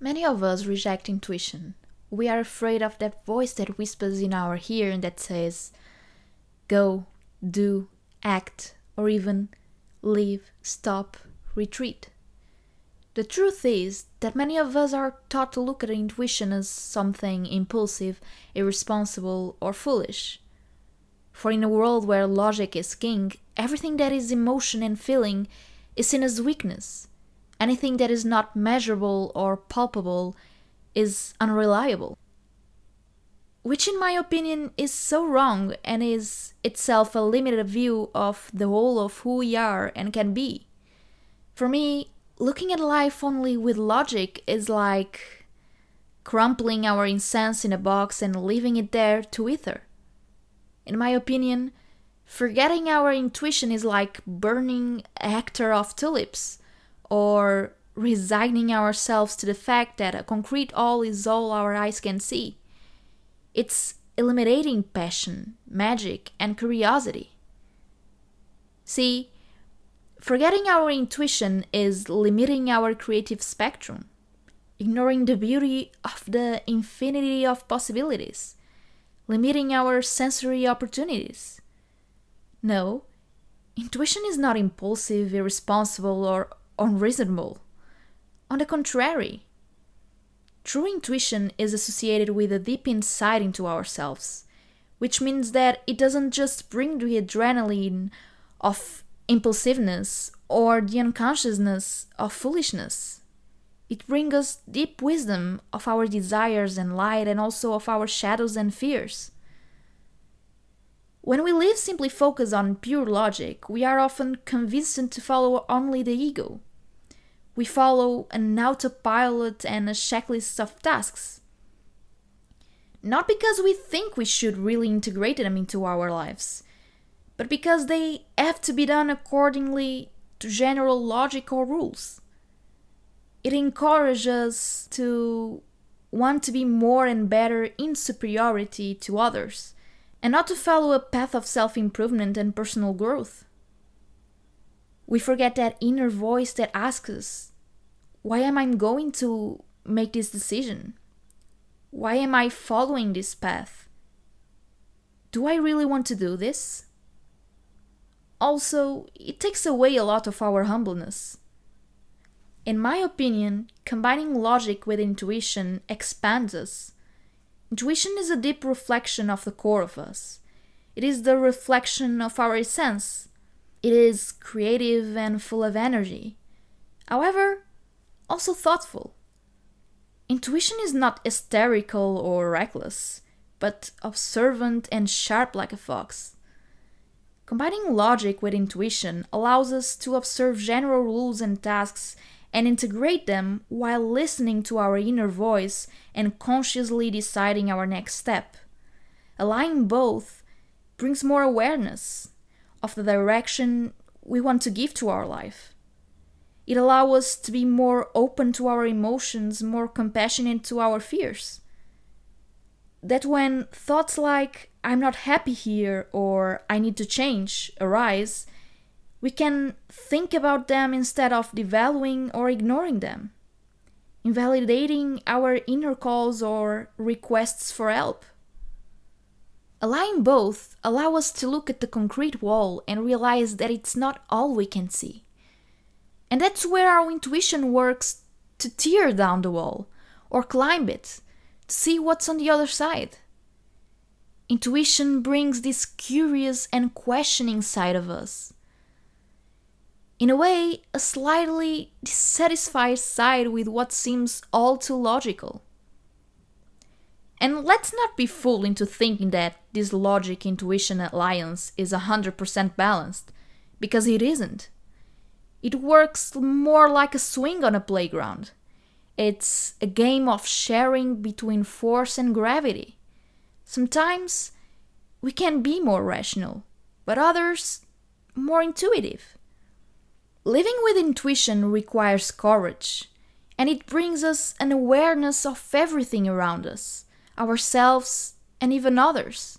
Many of us reject intuition. We are afraid of that voice that whispers in our ear and that says, go, do, act, or even leave, stop, retreat. The truth is that many of us are taught to look at intuition as something impulsive, irresponsible, or foolish. For in a world where logic is king, everything that is emotion and feeling is seen as weakness. Anything that is not measurable or palpable is unreliable. Which, in my opinion, is so wrong and is itself a limited view of the whole of who we are and can be. For me, looking at life only with logic is like crumpling our incense in a box and leaving it there to wither. In my opinion, forgetting our intuition is like burning a hectare of tulips or resigning ourselves to the fact that a concrete all is all our eyes can see. It's eliminating passion, magic, and curiosity. See, forgetting our intuition is limiting our creative spectrum, ignoring the beauty of the infinity of possibilities, limiting our sensory opportunities. No, intuition is not impulsive, irresponsible, or unreasonable. On the contrary, true intuition is associated with a deep insight into ourselves, which means that it doesn't just bring the adrenaline of impulsiveness or the unconsciousness of foolishness. It brings us deep wisdom of our desires and light and also of our shadows and fears. When we live simply focused on pure logic, we are often convinced to follow only the ego we follow an autopilot and a checklist of tasks. Not because we think we should really integrate them into our lives, but because they have to be done accordingly to general logic or rules. It encourages us to want to be more and better in superiority to others, and not to follow a path of self improvement and personal growth. We forget that inner voice that asks us, Why am I going to make this decision? Why am I following this path? Do I really want to do this? Also, it takes away a lot of our humbleness. In my opinion, combining logic with intuition expands us. Intuition is a deep reflection of the core of us. It is the reflection of our essence, it is creative and full of energy. However, also thoughtful. Intuition is not hysterical or reckless, but observant and sharp like a fox. Combining logic with intuition allows us to observe general rules and tasks and integrate them while listening to our inner voice and consciously deciding our next step. Aligning both brings more awareness, of the direction we want to give to our life. It allows us to be more open to our emotions, more compassionate to our fears. That when thoughts like, I'm not happy here or I need to change arise, we can think about them instead of devaluing or ignoring them, invalidating our inner calls or requests for help. Allowing both allow us to look at the concrete wall and realize that it's not all we can see. And that's where our intuition works to tear down the wall or climb it to see what's on the other side. Intuition brings this curious and questioning side of us. In a way, a slightly dissatisfied side with what seems all too logical. And let's not be fooled into thinking that this logic intuition alliance is 100% balanced, because it isn't. It works more like a swing on a playground. It's a game of sharing between force and gravity. Sometimes we can be more rational, but others more intuitive. Living with intuition requires courage, and it brings us an awareness of everything around us ourselves, and even others.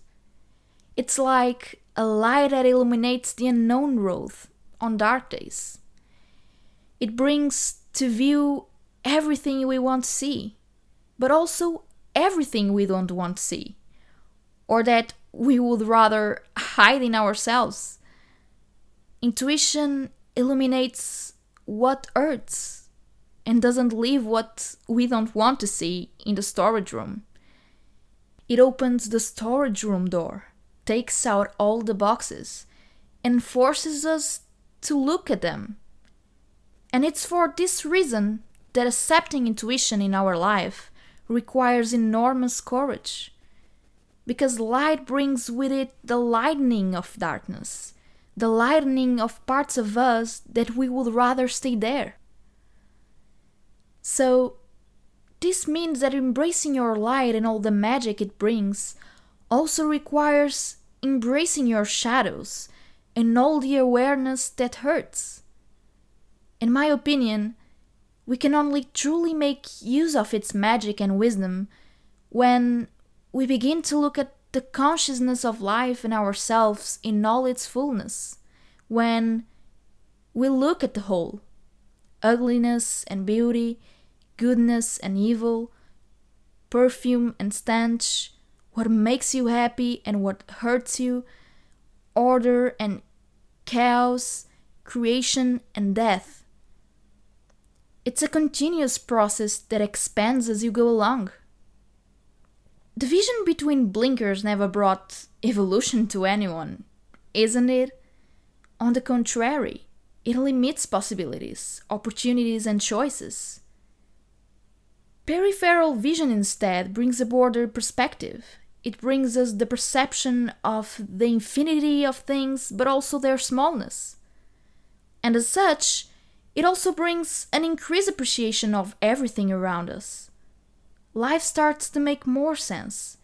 It's like a light that illuminates the unknown road on dark days. It brings to view everything we want to see, but also everything we don't want to see, or that we would rather hide in ourselves. Intuition illuminates what hurts and doesn't leave what we don't want to see in the storage room. It opens the storage room door, takes out all the boxes, and forces us to look at them. And it's for this reason that accepting intuition in our life requires enormous courage. Because light brings with it the lightening of darkness, the lightening of parts of us that we would rather stay there. So, this means that embracing your light and all the magic it brings also requires embracing your shadows and all the awareness that hurts. In my opinion, we can only truly make use of its magic and wisdom when we begin to look at the consciousness of life and ourselves in all its fullness, when we look at the whole ugliness and beauty, goodness and evil, perfume and stench, what makes you happy and what hurts you, order and chaos, creation and death. It's a continuous process that expands as you go along. The vision between blinkers never brought evolution to anyone, isn't it? On the contrary, it limits possibilities, opportunities, and choices. Peripheral vision instead brings a broader perspective. It brings us the perception of the infinity of things, but also their smallness. And as such, it also brings an increased appreciation of everything around us. Life starts to make more sense.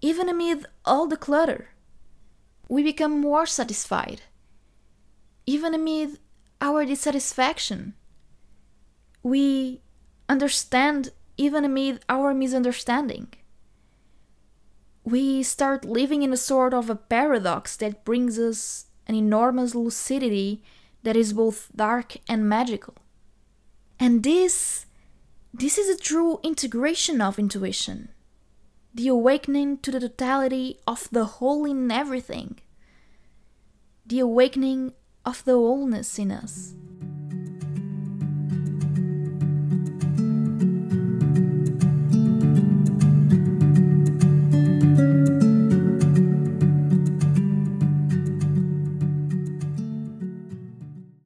Even amid all the clutter, we become more satisfied. Even amid our dissatisfaction, we understand even amid our misunderstanding. We start living in a sort of a paradox that brings us an enormous lucidity that is both dark and magical. And this this is a true integration of intuition. The awakening to the totality of the whole in everything. The awakening of the wholeness in us.